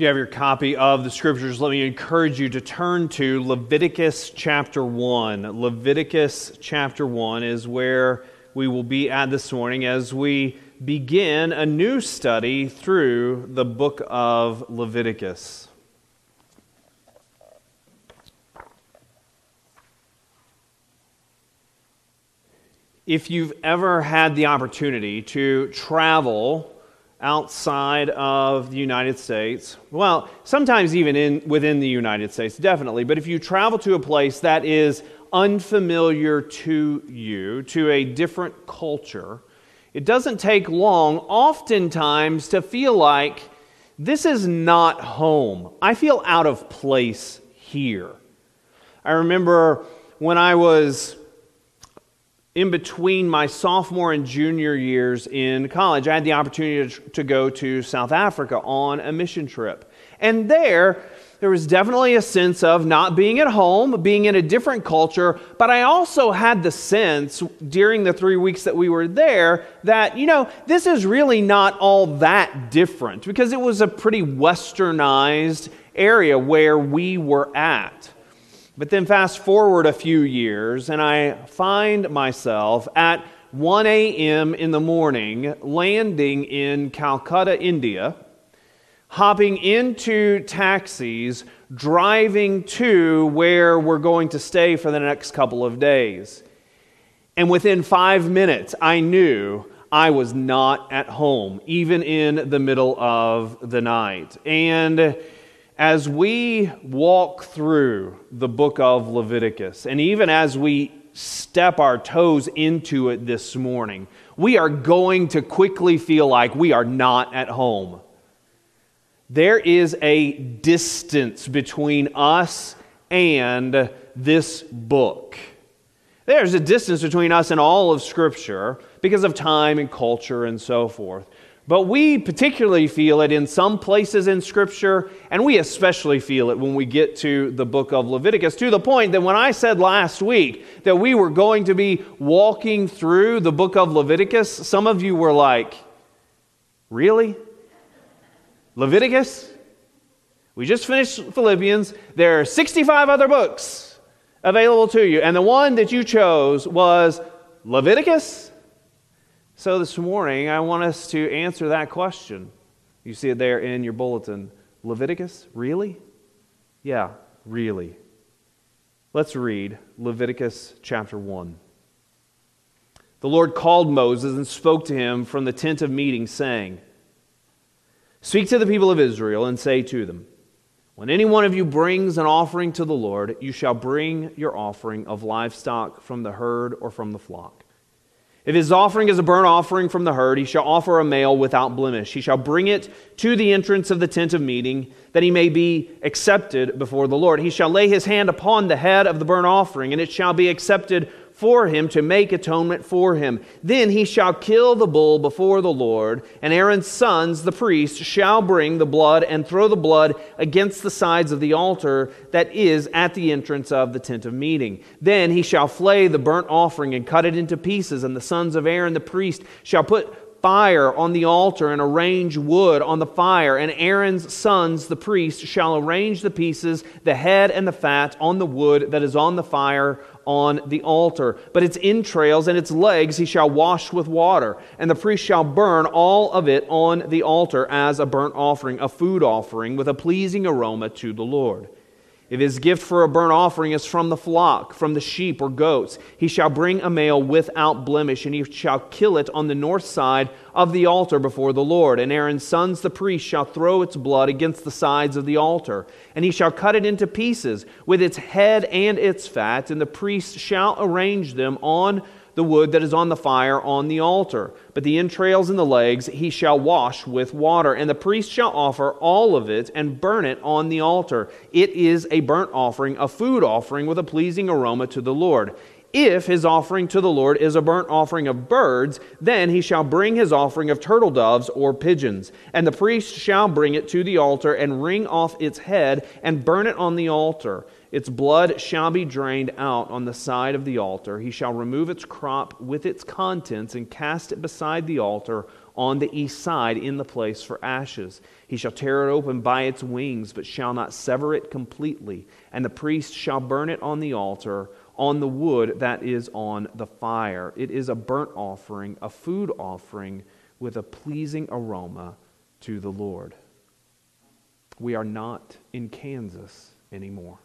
You have your copy of the scriptures, let me encourage you to turn to Leviticus chapter 1. Leviticus chapter 1 is where we will be at this morning as we begin a new study through the book of Leviticus. If you've ever had the opportunity to travel outside of the United States, well, sometimes even in, within the United States, definitely, but if you travel to a place that is unfamiliar to you, to a different culture, it doesn't take long, oftentimes, to feel like this is not home. I feel out of place here. I remember when I was in between my sophomore and junior years in college, I had the opportunity to, go to South Africa on a mission trip. And there, there was definitely a sense of not being at home, being in a different culture, but I also had the sense during the three weeks that we were there that, you know, this is really not all that different because it was a pretty westernized area where we were at. But then fast forward a few years, and I find myself at 1 a.m. in the morning landing in Calcutta, India, hopping into taxis, driving to where we're going to stay for the next couple of days. And within five minutes, I knew I was not at home, even in the middle of the night. And as we walk through the book of Leviticus, and even as we step our toes into it this morning, we are going to quickly feel like we are not at home. There is a distance between us and this book. There's a distance between us and all of Scripture because of time and culture and so forth. But we particularly feel it in some places in Scripture, and we especially feel it when we get to the book of Leviticus, to the point that when I said last week that we were going to be walking through the book of Leviticus, some of you were like, Really? Leviticus? We just finished Philippians. There are 65 other books available to you, and the one that you chose was Leviticus? So this morning, I want us to answer that question. You see it there in your bulletin. Leviticus? Really? Yeah, really. Let's read Leviticus chapter 1. The Lord called Moses and spoke to him from the tent of meeting, saying, Speak to the people of Israel and say to them, When any one of you brings an offering to the Lord, you shall bring your offering of livestock from the herd or from the flock. If his offering is a burnt offering from the herd, he shall offer a male without blemish. He shall bring it to the entrance of the tent of meeting, that he may be accepted before the Lord. He shall lay his hand upon the head of the burnt offering, and it shall be accepted for him to make atonement for him. Then he shall kill the bull before the Lord, and Aaron's sons, the priests, shall bring the blood and throw the blood against the sides of the altar that is at the entrance of the tent of meeting. Then he shall flay the burnt offering and cut it into pieces, and the sons of Aaron the priest shall put fire on the altar and arrange wood on the fire. And Aaron's sons, the priests, shall arrange the pieces, the head and the fat, on the wood that is on the fire on the altar. But its entrails and its legs he shall wash with water, and the priest shall burn all of it on the altar as a burnt offering, a food offering, with a pleasing aroma to the Lord. If his gift for a burnt offering is from the flock, from the sheep or goats, he shall bring a male without blemish, and he shall kill it on the north side of the altar before the Lord. And Aaron's sons, the priests, shall throw its blood against the sides of the altar. And he shall cut it into pieces, with its head and its fat, and the priest shall arrange them on the wood that is on the fire on the altar. But the entrails and the legs he shall wash with water, and the priest shall offer all of it and burn it on the altar. It is a burnt offering, a food offering with a pleasing aroma to the Lord. If his offering to the Lord is a burnt offering of birds, then he shall bring his offering of turtle doves or pigeons. And the priest shall bring it to the altar and wring off its head and burn it on the altar. Its blood shall be drained out on the side of the altar. He shall remove its crop with its contents and cast it beside the altar on the east side in the place for ashes. He shall tear it open by its wings, but shall not sever it completely. And the priest shall burn it on the altar, on the wood that is on the fire. It is a burnt offering, a food offering with a pleasing aroma to the Lord. We are not in Kansas anymore.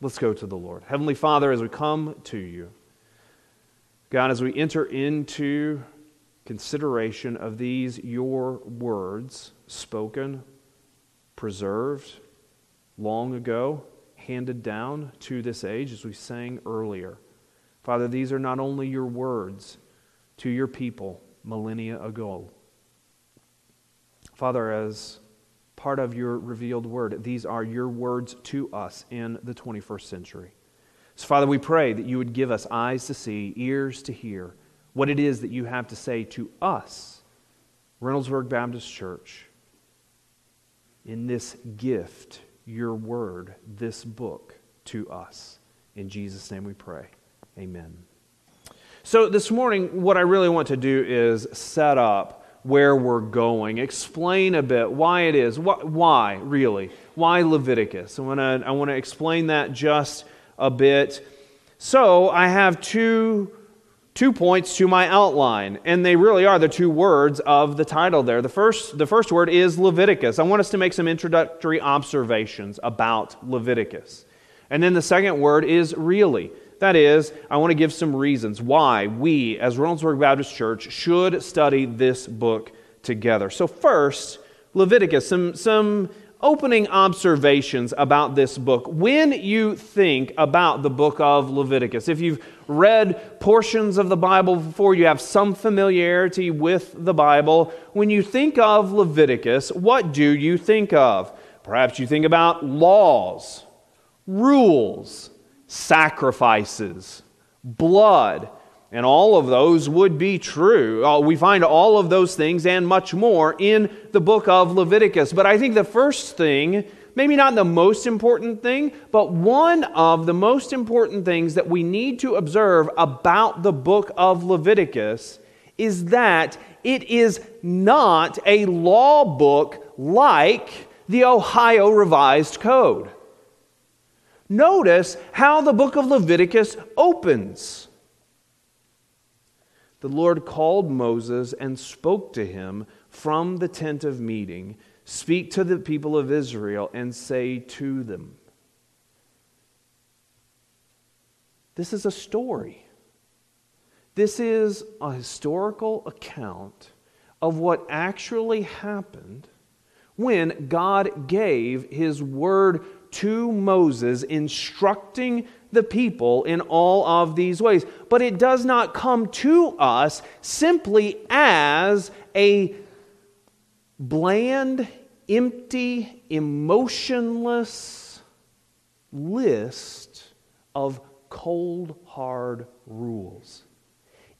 Let's go to the Lord. Heavenly Father, as we come to you, God, as we enter into consideration of these, your words, spoken, preserved long ago, handed down to this age, as we sang earlier. Father, these are not only your words to your people millennia ago. Father, as part of your revealed word, these are your words to us in the 21st century. So, Father, we pray that you would give us eyes to see, ears to hear what it is that you have to say to us, Reynoldsburg Baptist Church, in this gift, your word, this book to us. In Jesus' name we pray. Amen. So, this morning, what I really want to do is set up where we're going, explain a bit why it is. Why, really? Why Leviticus? I want to I want to explain that just a bit. So I have two, two points to my outline, and they really are the two words of the title there. The first, the first word is Leviticus. I want us to make some introductory observations about Leviticus. And then the second word is really. That is, I want to give some reasons why we, as Reynoldsburg Baptist Church, should study this book together. So, first, Leviticus, some, some opening observations about this book. When you think about the book of Leviticus, if you've read portions of the Bible before, you have some familiarity with the Bible. When you think of Leviticus, what do you think of? Perhaps you think about laws, rules, sacrifices, blood, and all of those would be true. Uh, we find all of those things and much more in the book of Leviticus. But I think the first thing, maybe not the most important thing, but one of the most important things that we need to observe about the book of Leviticus is that it is not a law book like the Ohio Revised Code. Notice how the book of Leviticus opens the Lord called Moses and spoke to him from the tent of meeting Speak to the people of Israel and say to them. This is a story. This is a historical account of what actually happened when God gave his word to Moses, instructing the people in all of these ways. But it does not come to us simply as a bland, empty, emotionless list of cold, hard rules.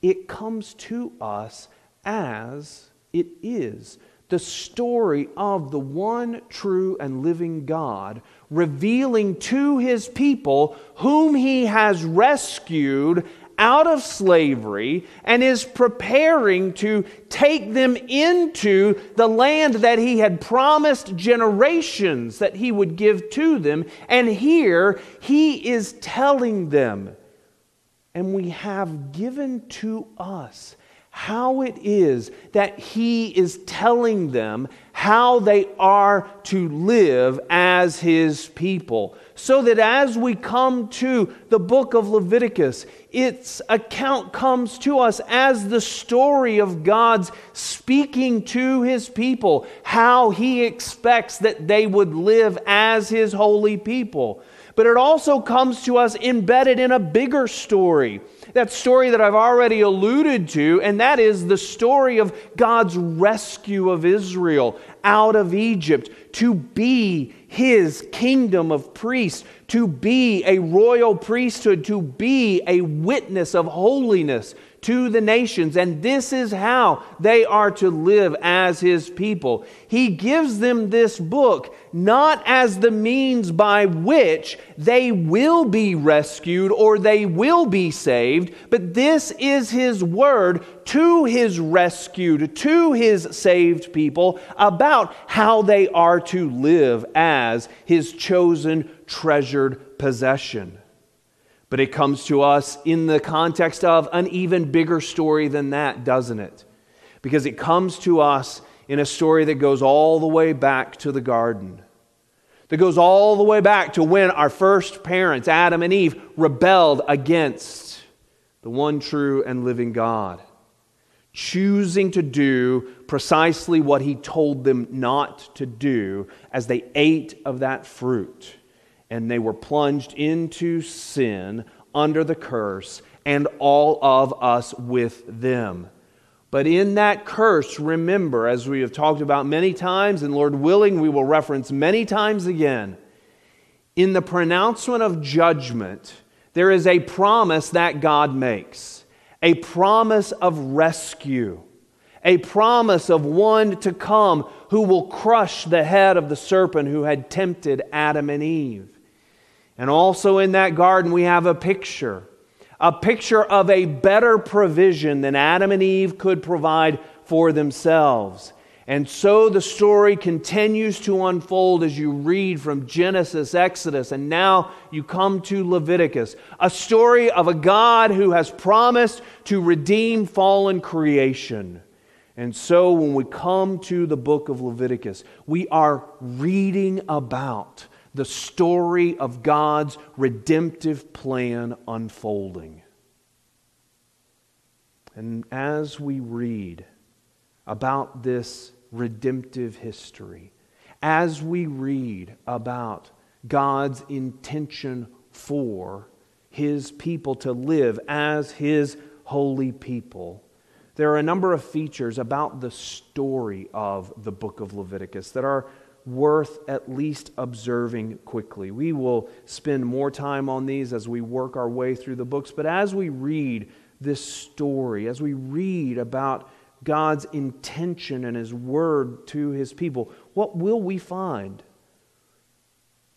It comes to us as it is the story of the one true and living God revealing to his people whom he has rescued out of slavery and is preparing to take them into the land that he had promised generations that he would give to them. And here he is telling them, and we have given to us how it is that he is telling them how they are to live as his people. So that as we come to the book of Leviticus, its account comes to us as the story of God's speaking to his people, how he expects that they would live as his holy people. But it also comes to us embedded in a bigger story. That story that I've already alluded to, and that is the story of God's rescue of Israel out of Egypt to be his kingdom of priests, to be a royal priesthood, to be a witness of holiness to the nations, and this is how they are to live as his people. He gives them this book not as the means by which they will be rescued or they will be saved, but this is his word to his rescued, to his saved people about how they are to live as his chosen, treasured possession. But it comes to us in the context of an even bigger story than that, doesn't it? Because it comes to us in a story that goes all the way back to the garden, that goes all the way back to when our first parents, Adam and Eve, rebelled against the one true and living God, choosing to do precisely what he told them not to do as they ate of that fruit and they were plunged into sin under the curse, and all of us with them. But in that curse, remember, as we have talked about many times, and Lord willing, we will reference many times again, in the pronouncement of judgment, there is a promise that God makes a promise of rescue, a promise of one to come who will crush the head of the serpent who had tempted Adam and Eve. And also in that garden, we have a picture a picture of a better provision than Adam and Eve could provide for themselves. And so the story continues to unfold as you read from Genesis, Exodus, and now you come to Leviticus. A story of a God who has promised to redeem fallen creation. And so when we come to the book of Leviticus, we are reading about the story of God's redemptive plan unfolding. And as we read about this redemptive history, as we read about God's intention for his people to live as his holy people, there are a number of features about the story of the book of Leviticus that are worth at least observing quickly. We will spend more time on these as we work our way through the books, but as we read this story, as we read about God's intention and His word to His people, what will we find?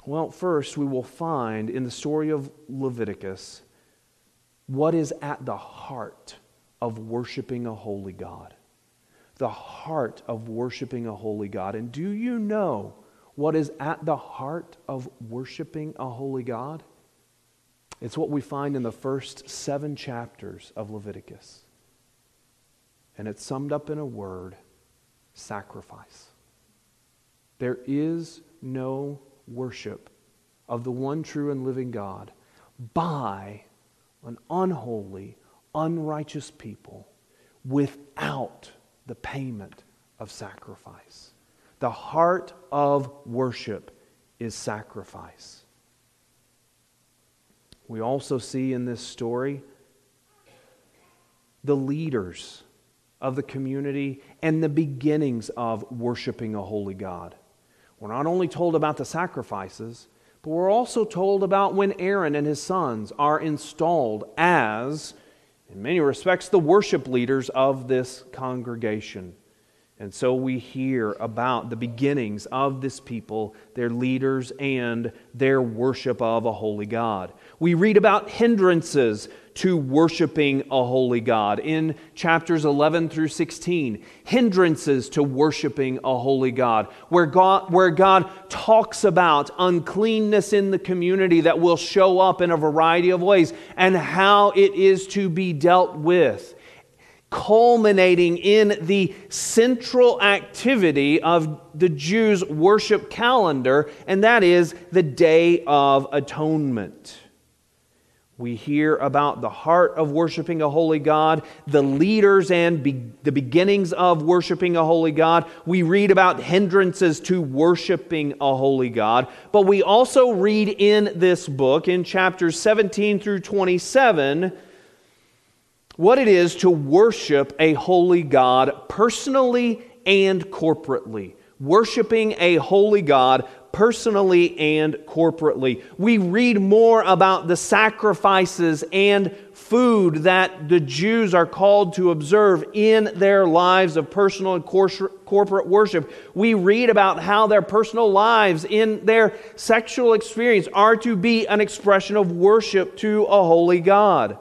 Well, first, we will find in the story of Leviticus what is at the heart of worshiping a holy God the heart of worshiping a holy God. And do you know what is at the heart of worshiping a holy God? It's what we find in the first seven chapters of Leviticus. And it's summed up in a word sacrifice. There is no worship of the one true and living God by an unholy, unrighteous people without the payment of sacrifice. The heart of worship is sacrifice. We also see in this story the leaders of the community and the beginnings of worshiping a holy God. We're not only told about the sacrifices, but we're also told about when Aaron and his sons are installed as in many respects, the worship leaders of this congregation. And so we hear about the beginnings of this people, their leaders, and their worship of a holy God. We read about hindrances to worshiping a holy God in chapters 11 through 16. Hindrances to worshiping a holy God, where God, where God talks about uncleanness in the community that will show up in a variety of ways and how it is to be dealt with culminating in the central activity of the Jews' worship calendar, and that is the Day of Atonement. We hear about the heart of worshiping a holy God, the leaders and be- the beginnings of worshiping a holy God. We read about hindrances to worshiping a holy God. But we also read in this book, in chapters 17 through 27, what it is to worship a holy God personally and corporately. Worshiping a holy God personally and corporately. We read more about the sacrifices and food that the Jews are called to observe in their lives of personal and corporate worship. We read about how their personal lives in their sexual experience are to be an expression of worship to a holy God.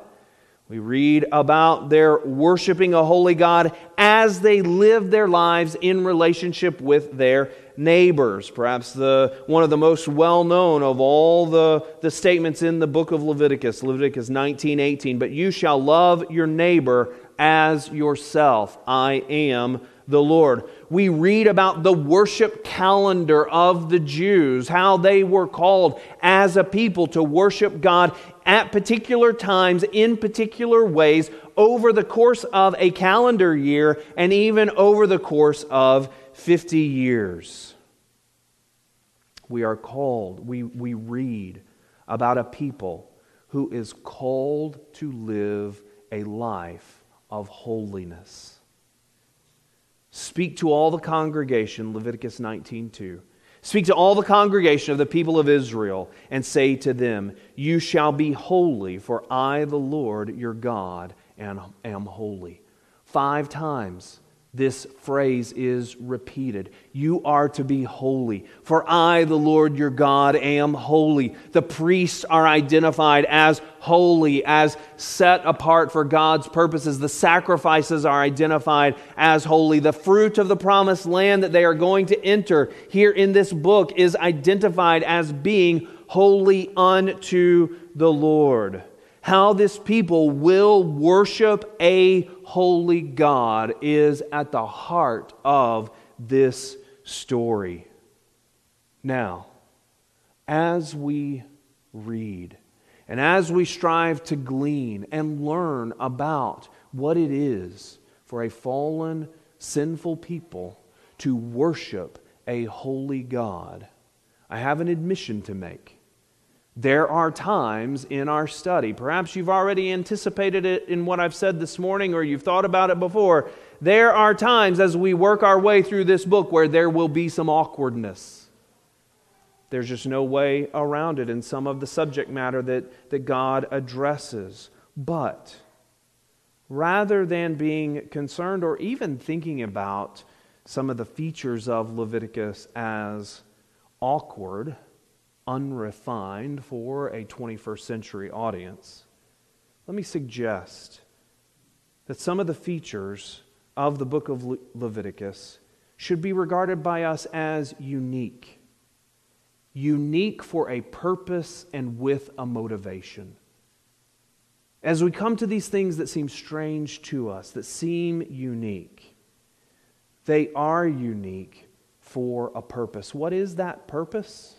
We read about their worshiping a holy God as they live their lives in relationship with their neighbors. Perhaps the, one of the most well known of all the, the statements in the book of Leviticus, Leviticus 19 18. But you shall love your neighbor as yourself. I am the Lord. We read about the worship calendar of the Jews, how they were called as a people to worship God at particular times in particular ways over the course of a calendar year and even over the course of 50 years. We are called, we, we read about a people who is called to live a life of holiness. Speak to all the congregation, Leviticus 19:2. Speak to all the congregation of the people of Israel and say to them, You shall be holy, for I, the Lord your God, am, am holy. Five times this phrase is repeated. You are to be holy, for I, the Lord your God, am holy. The priests are identified as holy, as set apart for God's purposes. The sacrifices are identified as holy. The fruit of the promised land that they are going to enter here in this book is identified as being holy unto the Lord how this people will worship a holy God is at the heart of this story. Now, as we read and as we strive to glean and learn about what it is for a fallen, sinful people to worship a holy God, I have an admission to make. There are times in our study, perhaps you've already anticipated it in what I've said this morning or you've thought about it before. There are times as we work our way through this book where there will be some awkwardness. There's just no way around it in some of the subject matter that, that God addresses. But rather than being concerned or even thinking about some of the features of Leviticus as awkward, unrefined for a 21st century audience, let me suggest that some of the features of the book of Le- Leviticus should be regarded by us as unique. Unique for a purpose and with a motivation. As we come to these things that seem strange to us, that seem unique, they are unique for a purpose. What is that purpose?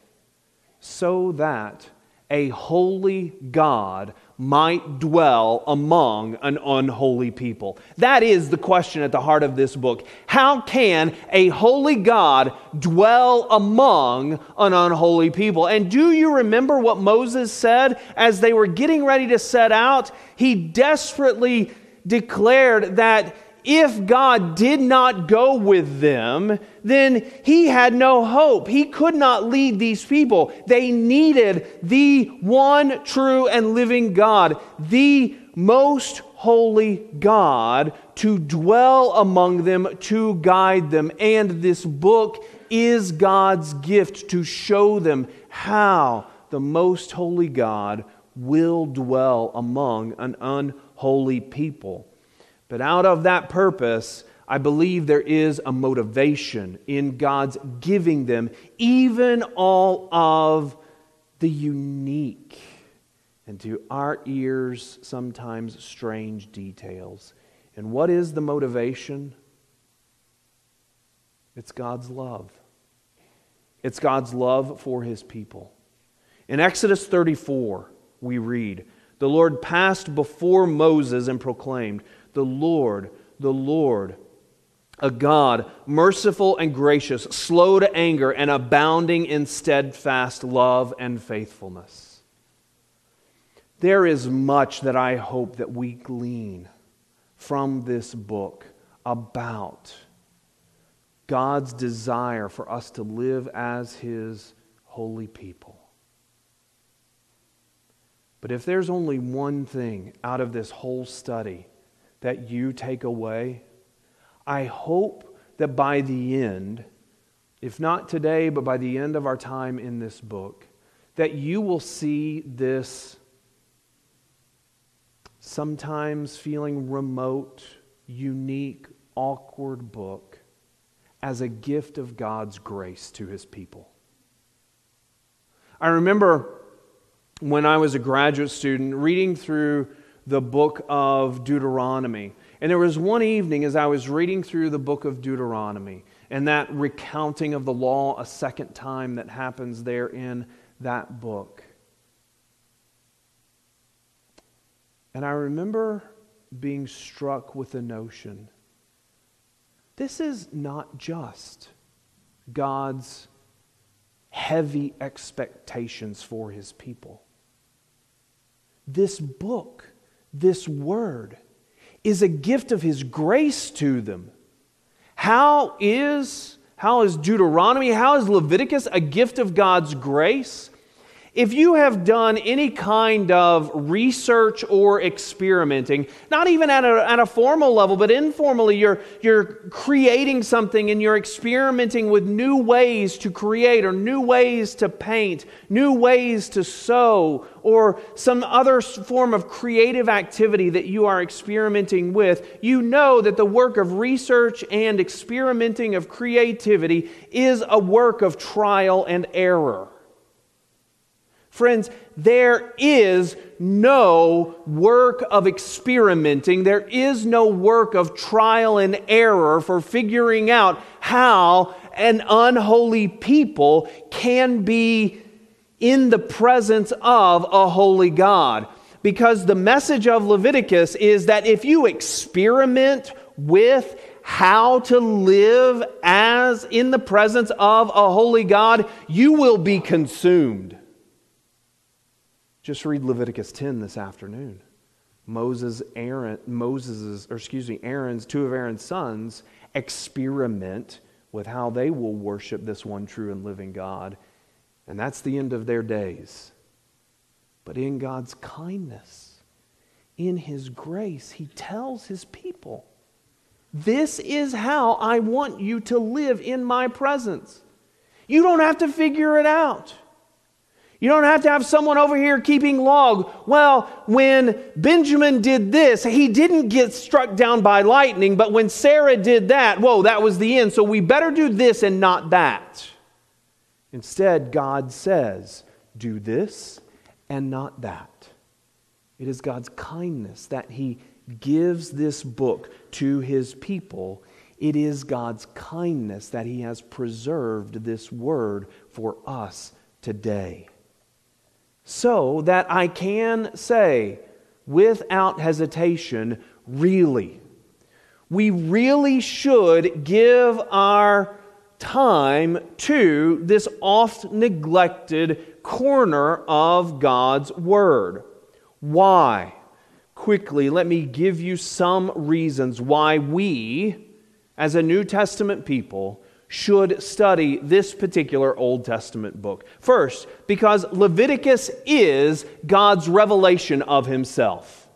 So that a holy God might dwell among an unholy people? That is the question at the heart of this book. How can a holy God dwell among an unholy people? And do you remember what Moses said as they were getting ready to set out? He desperately declared that if God did not go with them, then he had no hope. He could not lead these people. They needed the one true and living God, the most holy God, to dwell among them, to guide them. And this book is God's gift to show them how the most holy God will dwell among an unholy people. But out of that purpose, I believe there is a motivation in God's giving them even all of the unique and to our ears sometimes strange details. And what is the motivation? It's God's love. It's God's love for his people. In Exodus 34, we read, The Lord passed before Moses and proclaimed, the Lord, the Lord, a God merciful and gracious, slow to anger, and abounding in steadfast love and faithfulness. There is much that I hope that we glean from this book about God's desire for us to live as His holy people. But if there's only one thing out of this whole study that you take away, I hope that by the end, if not today, but by the end of our time in this book, that you will see this sometimes feeling remote, unique, awkward book as a gift of God's grace to his people. I remember when I was a graduate student reading through the book of Deuteronomy. And there was one evening as I was reading through the book of Deuteronomy and that recounting of the law a second time that happens there in that book. And I remember being struck with the notion this is not just God's heavy expectations for his people. This book, this word, is a gift of his grace to them. How is, how is Deuteronomy, how is Leviticus a gift of God's grace? If you have done any kind of research or experimenting, not even at a, at a formal level, but informally, you're, you're creating something and you're experimenting with new ways to create or new ways to paint, new ways to sew, or some other form of creative activity that you are experimenting with, you know that the work of research and experimenting of creativity is a work of trial and error. Friends, there is no work of experimenting, there is no work of trial and error for figuring out how an unholy people can be in the presence of a holy God. Because the message of Leviticus is that if you experiment with how to live as in the presence of a holy God, you will be consumed. Just read Leviticus 10 this afternoon. Moses, Aaron, Moses's, or excuse me, Aaron's, two of Aaron's sons experiment with how they will worship this one true and living God. And that's the end of their days. But in God's kindness, in His grace, He tells His people, This is how I want you to live in my presence. You don't have to figure it out. You don't have to have someone over here keeping log. Well, when Benjamin did this, he didn't get struck down by lightning, but when Sarah did that, whoa, that was the end. So we better do this and not that. Instead, God says, do this and not that. It is God's kindness that He gives this book to His people. It is God's kindness that He has preserved this word for us today so that I can say without hesitation, really. We really should give our time to this oft neglected corner of God's Word. Why? Quickly, let me give you some reasons why we, as a New Testament people, should study this particular Old Testament book. First, because Leviticus is God's revelation of himself.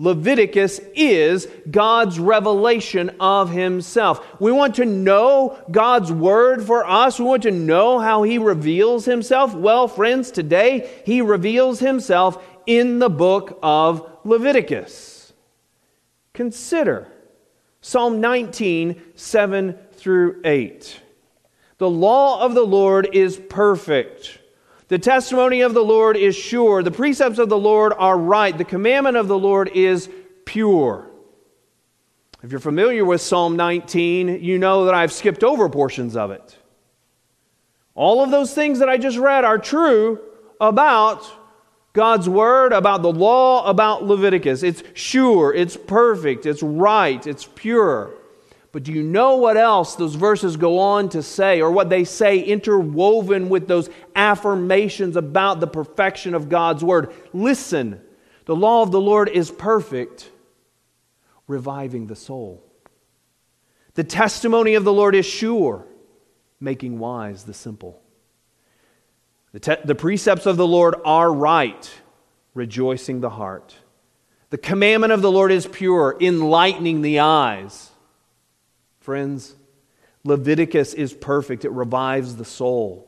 Leviticus is God's revelation of Himself. We want to know God's Word for us. We want to know how He reveals Himself. Well, friends, today He reveals Himself in the book of Leviticus. Consider Psalm 19, 7 through 8. The law of the Lord is perfect. The testimony of the Lord is sure. The precepts of the Lord are right. The commandment of the Lord is pure. If you're familiar with Psalm 19, you know that I've skipped over portions of it. All of those things that I just read are true about God's word, about the law, about Leviticus. It's sure, it's perfect, it's right, it's pure. But do you know what else those verses go on to say, or what they say interwoven with those affirmations about the perfection of God's Word? Listen, the law of the Lord is perfect, reviving the soul. The testimony of the Lord is sure, making wise the simple. The, te- the precepts of the Lord are right, rejoicing the heart. The commandment of the Lord is pure, enlightening the eyes. Friends, Leviticus is perfect, it revives the soul.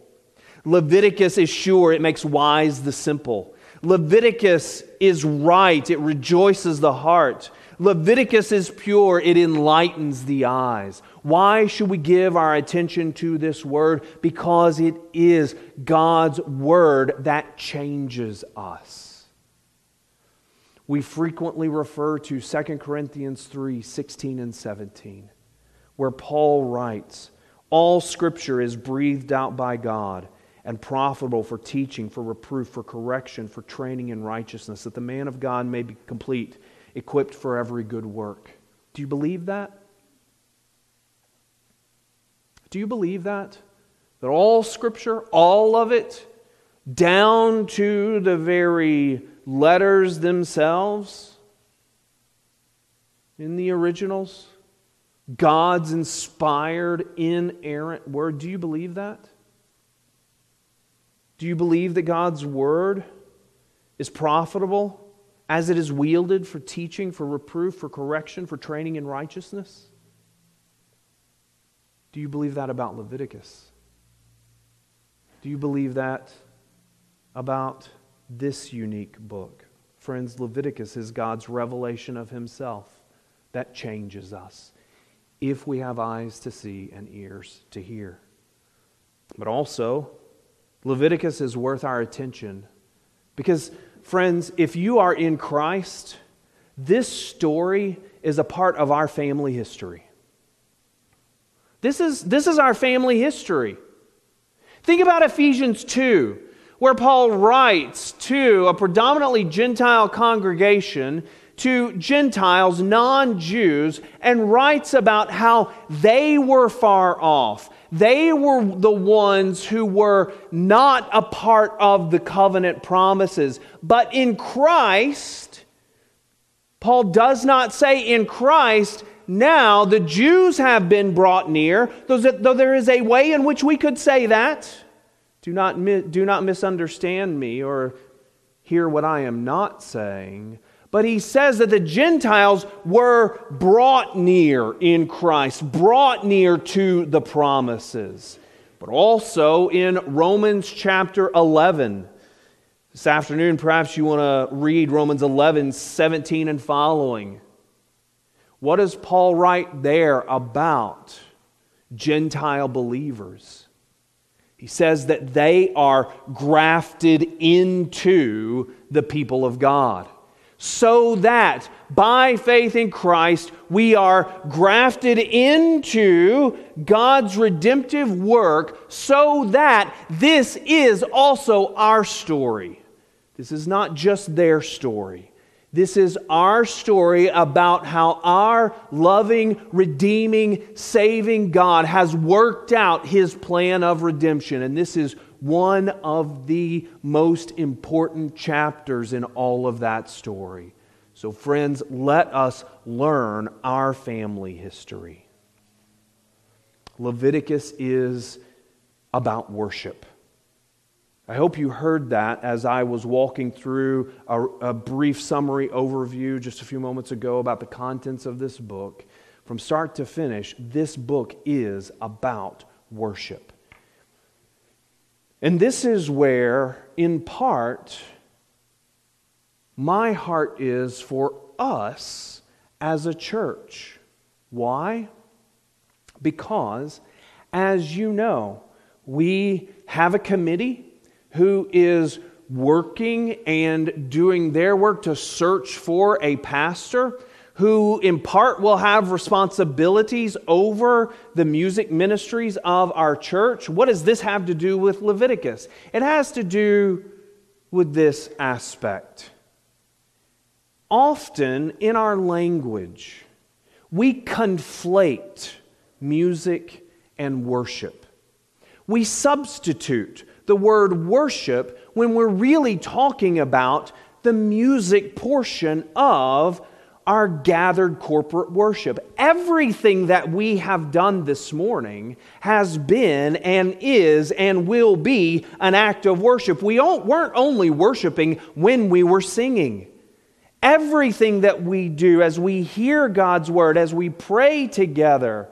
Leviticus is sure, it makes wise the simple. Leviticus is right, it rejoices the heart. Leviticus is pure, it enlightens the eyes. Why should we give our attention to this word? Because it is God's word that changes us. We frequently refer to 2 Corinthians 3 16 and 17, where Paul writes, All scripture is breathed out by God and profitable for teaching, for reproof, for correction, for training in righteousness, that the man of God may be complete, equipped for every good work. Do you believe that? Do you believe that? That all Scripture, all of it, down to the very letters themselves in the originals, God's inspired, inerrant word, do you believe that? Do you believe that God's word is profitable as it is wielded for teaching, for reproof, for correction, for training in righteousness? Do you believe that about Leviticus? Do you believe that about this unique book? Friends, Leviticus is God's revelation of Himself that changes us if we have eyes to see and ears to hear. But also, Leviticus is worth our attention because, friends, if you are in Christ, this story is a part of our family history. This is, this is our family history. Think about Ephesians 2, where Paul writes to a predominantly Gentile congregation, to Gentiles, non Jews, and writes about how they were far off they were the ones who were not a part of the covenant promises. But in Christ, Paul does not say in Christ, now the Jews have been brought near, though there is a way in which we could say that. Do not, do not misunderstand me or hear what I am not saying. But he says that the Gentiles were brought near in Christ, brought near to the promises. But also in Romans chapter 11. This afternoon, perhaps you want to read Romans 11, 17 and following. What does Paul write there about Gentile believers? He says that they are grafted into the people of God so that by faith in Christ we are grafted into God's redemptive work, so that this is also our story. This is not just their story. This is our story about how our loving, redeeming, saving God has worked out his plan of redemption. And this is one of the most important chapters in all of that story. So, friends, let us learn our family history. Leviticus is about worship. I hope you heard that as I was walking through a, a, brief summary overview just a few moments ago about the contents of this book. From start to finish, this book is about worship. And this is where, in part, my heart is for us as a church. Why? Because, as you know, we have a committee who is working and doing their work to search for a pastor who in part will have responsibilities over the music ministries of our church. What does this have to do with Leviticus? It has to do with this aspect. Often in our language, we conflate music and worship. We substitute the word worship when we're really talking about the music portion of our gathered corporate worship. Everything that we have done this morning has been and is and will be an act of worship. We weren't only worshiping when we were singing. Everything that we do as we hear God's word, as we pray together,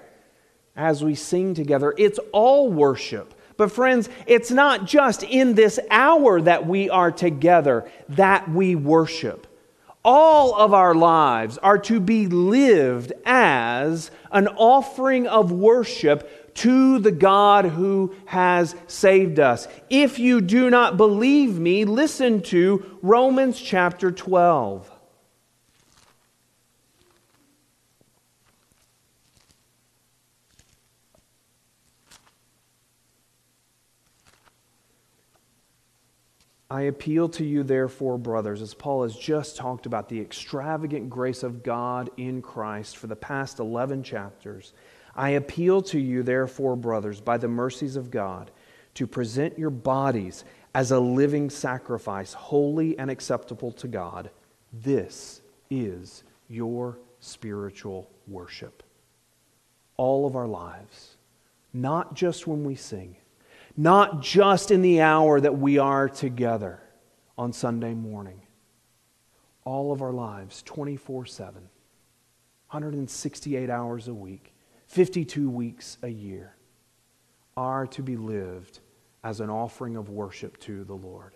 as we sing together, it's all worship. But, friends, it's not just in this hour that we are together that we worship. All of our lives are to be lived as an offering of worship to the God who has saved us. If you do not believe me, listen to Romans chapter 12. I appeal to you, therefore, brothers, as Paul has just talked about the extravagant grace of God in Christ for the past 11 chapters. I appeal to you, therefore, brothers, by the mercies of God, to present your bodies as a living sacrifice, holy and acceptable to God. This is your spiritual worship. All of our lives, not just when we sing not just in the hour that we are together on Sunday morning. All of our lives, 24 7, 168 hours a week, 52 weeks a year, are to be lived as an offering of worship to the Lord.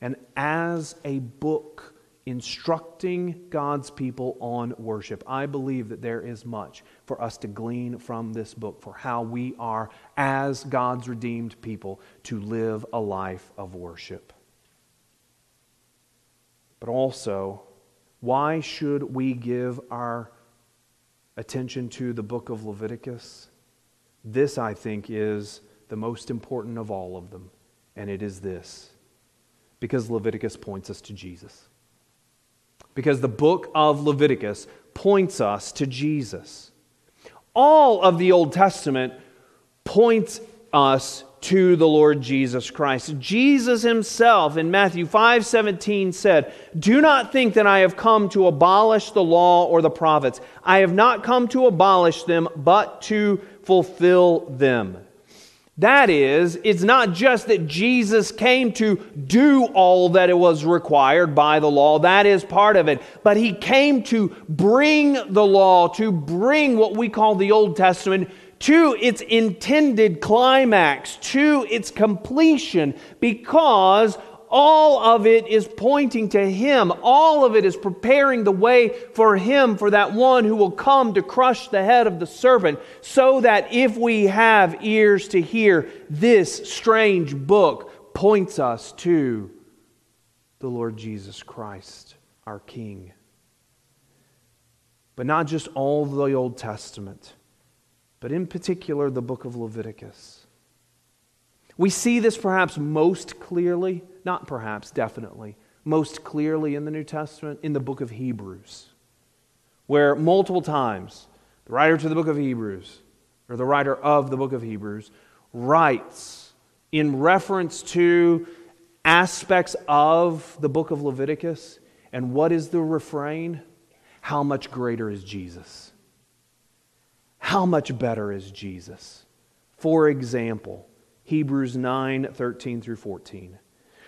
And as a book instructing God's people on worship. I believe that there is much for us to glean from this book for how we are, as God's redeemed people, to live a life of worship. But also, why should we give our attention to the book of Leviticus? This, I think, is the most important of all of them, and it is this because Leviticus points us to Jesus because the book of Leviticus points us to Jesus. All of the Old Testament points us to the Lord Jesus Christ. Jesus himself in Matthew 5:17 said, "Do not think that I have come to abolish the law or the prophets. I have not come to abolish them, but to fulfill them." That is, it's not just that Jesus came to do all that it was required by the law, that is part of it, but he came to bring the law, to bring what we call the Old Testament to its intended climax, to its completion, because all of it is pointing to Him. All of it is preparing the way for Him, for that one who will come to crush the head of the serpent, so that if we have ears to hear, this strange book points us to the Lord Jesus Christ, our King. But not just all the Old Testament, but in particular the book of Leviticus. We see this perhaps most clearly not perhaps, definitely, most clearly in the New Testament in the book of Hebrews, where multiple times the writer to the book of Hebrews, or the writer of the book of Hebrews, writes in reference to aspects of the book of Leviticus. And what is the refrain? How much greater is Jesus? How much better is Jesus? For example, Hebrews 9 13 through 14.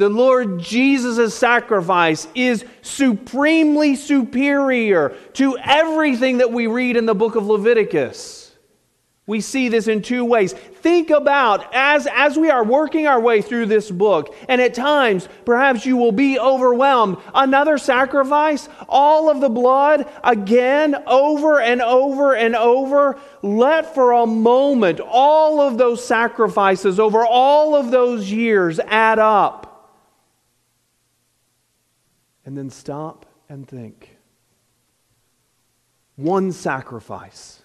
The Lord Jesus' sacrifice is supremely superior to everything that we read in the book of Leviticus. We see this in two ways. Think about as, as we are working our way through this book, and at times perhaps you will be overwhelmed. Another sacrifice, all of the blood, again, over and over and over. Let for a moment all of those sacrifices over all of those years add up and then stop and think. One sacrifice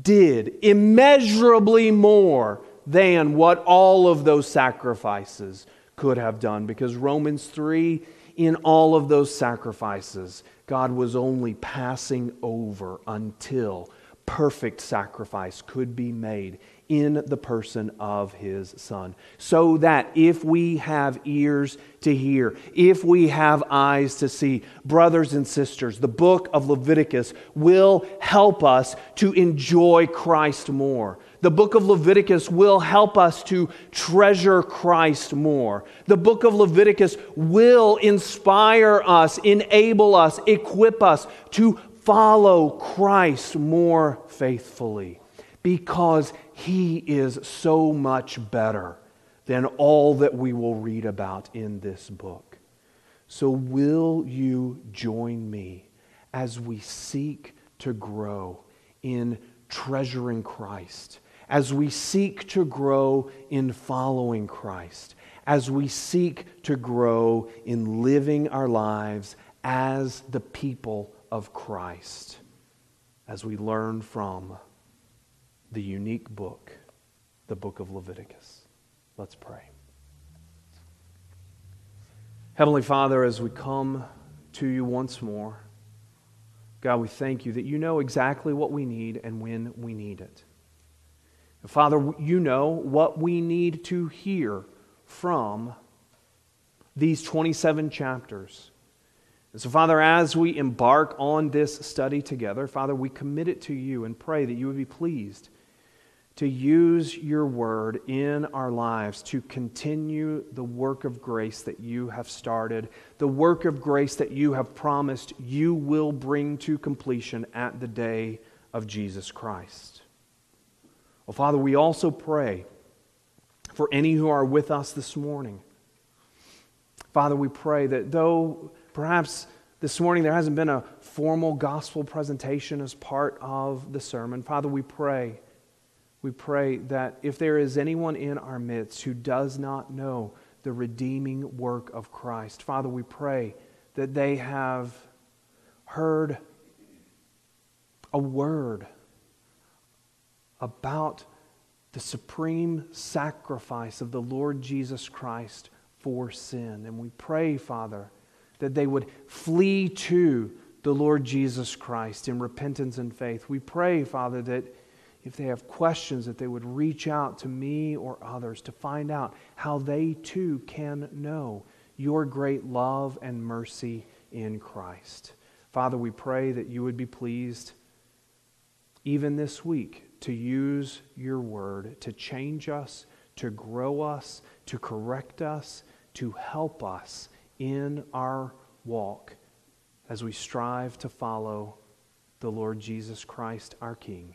did immeasurably more than what all of those sacrifices could have done. Because Romans 3, in all of those sacrifices, God was only passing over until perfect sacrifice could be made in the person of his son. So that if we have ears to hear, if we have eyes to see, brothers and sisters, the book of Leviticus will help us to enjoy Christ more. The book of Leviticus will help us to treasure Christ more. The book of Leviticus will inspire us, enable us, equip us to follow Christ more faithfully because he is so much better than all that we will read about in this book. So, will you join me as we seek to grow in treasuring Christ, as we seek to grow in following Christ, as we seek to grow in living our lives as the people of Christ, as we learn from the unique book, the book of Leviticus. Let's pray. Heavenly Father, as we come to you once more, God, we thank you that you know exactly what we need and when we need it. And Father, you know what we need to hear from these 27 chapters. And so, Father, as we embark on this study together, Father, we commit it to you and pray that you would be pleased to use your word in our lives to continue the work of grace that you have started, the work of grace that you have promised you will bring to completion at the day of Jesus Christ. Well, Father, we also pray for any who are with us this morning. Father, we pray that though perhaps this morning there hasn't been a formal gospel presentation as part of the sermon, Father, we pray we pray that if there is anyone in our midst who does not know the redeeming work of Christ, Father, we pray that they have heard a word about the supreme sacrifice of the Lord Jesus Christ for sin. And we pray, Father, that they would flee to the Lord Jesus Christ in repentance and faith. We pray, Father, that if they have questions, that they would reach out to me or others to find out how they too can know your great love and mercy in Christ. Father, we pray that you would be pleased even this week to use your word to change us, to grow us, to correct us, to help us in our walk as we strive to follow the Lord Jesus Christ, our King.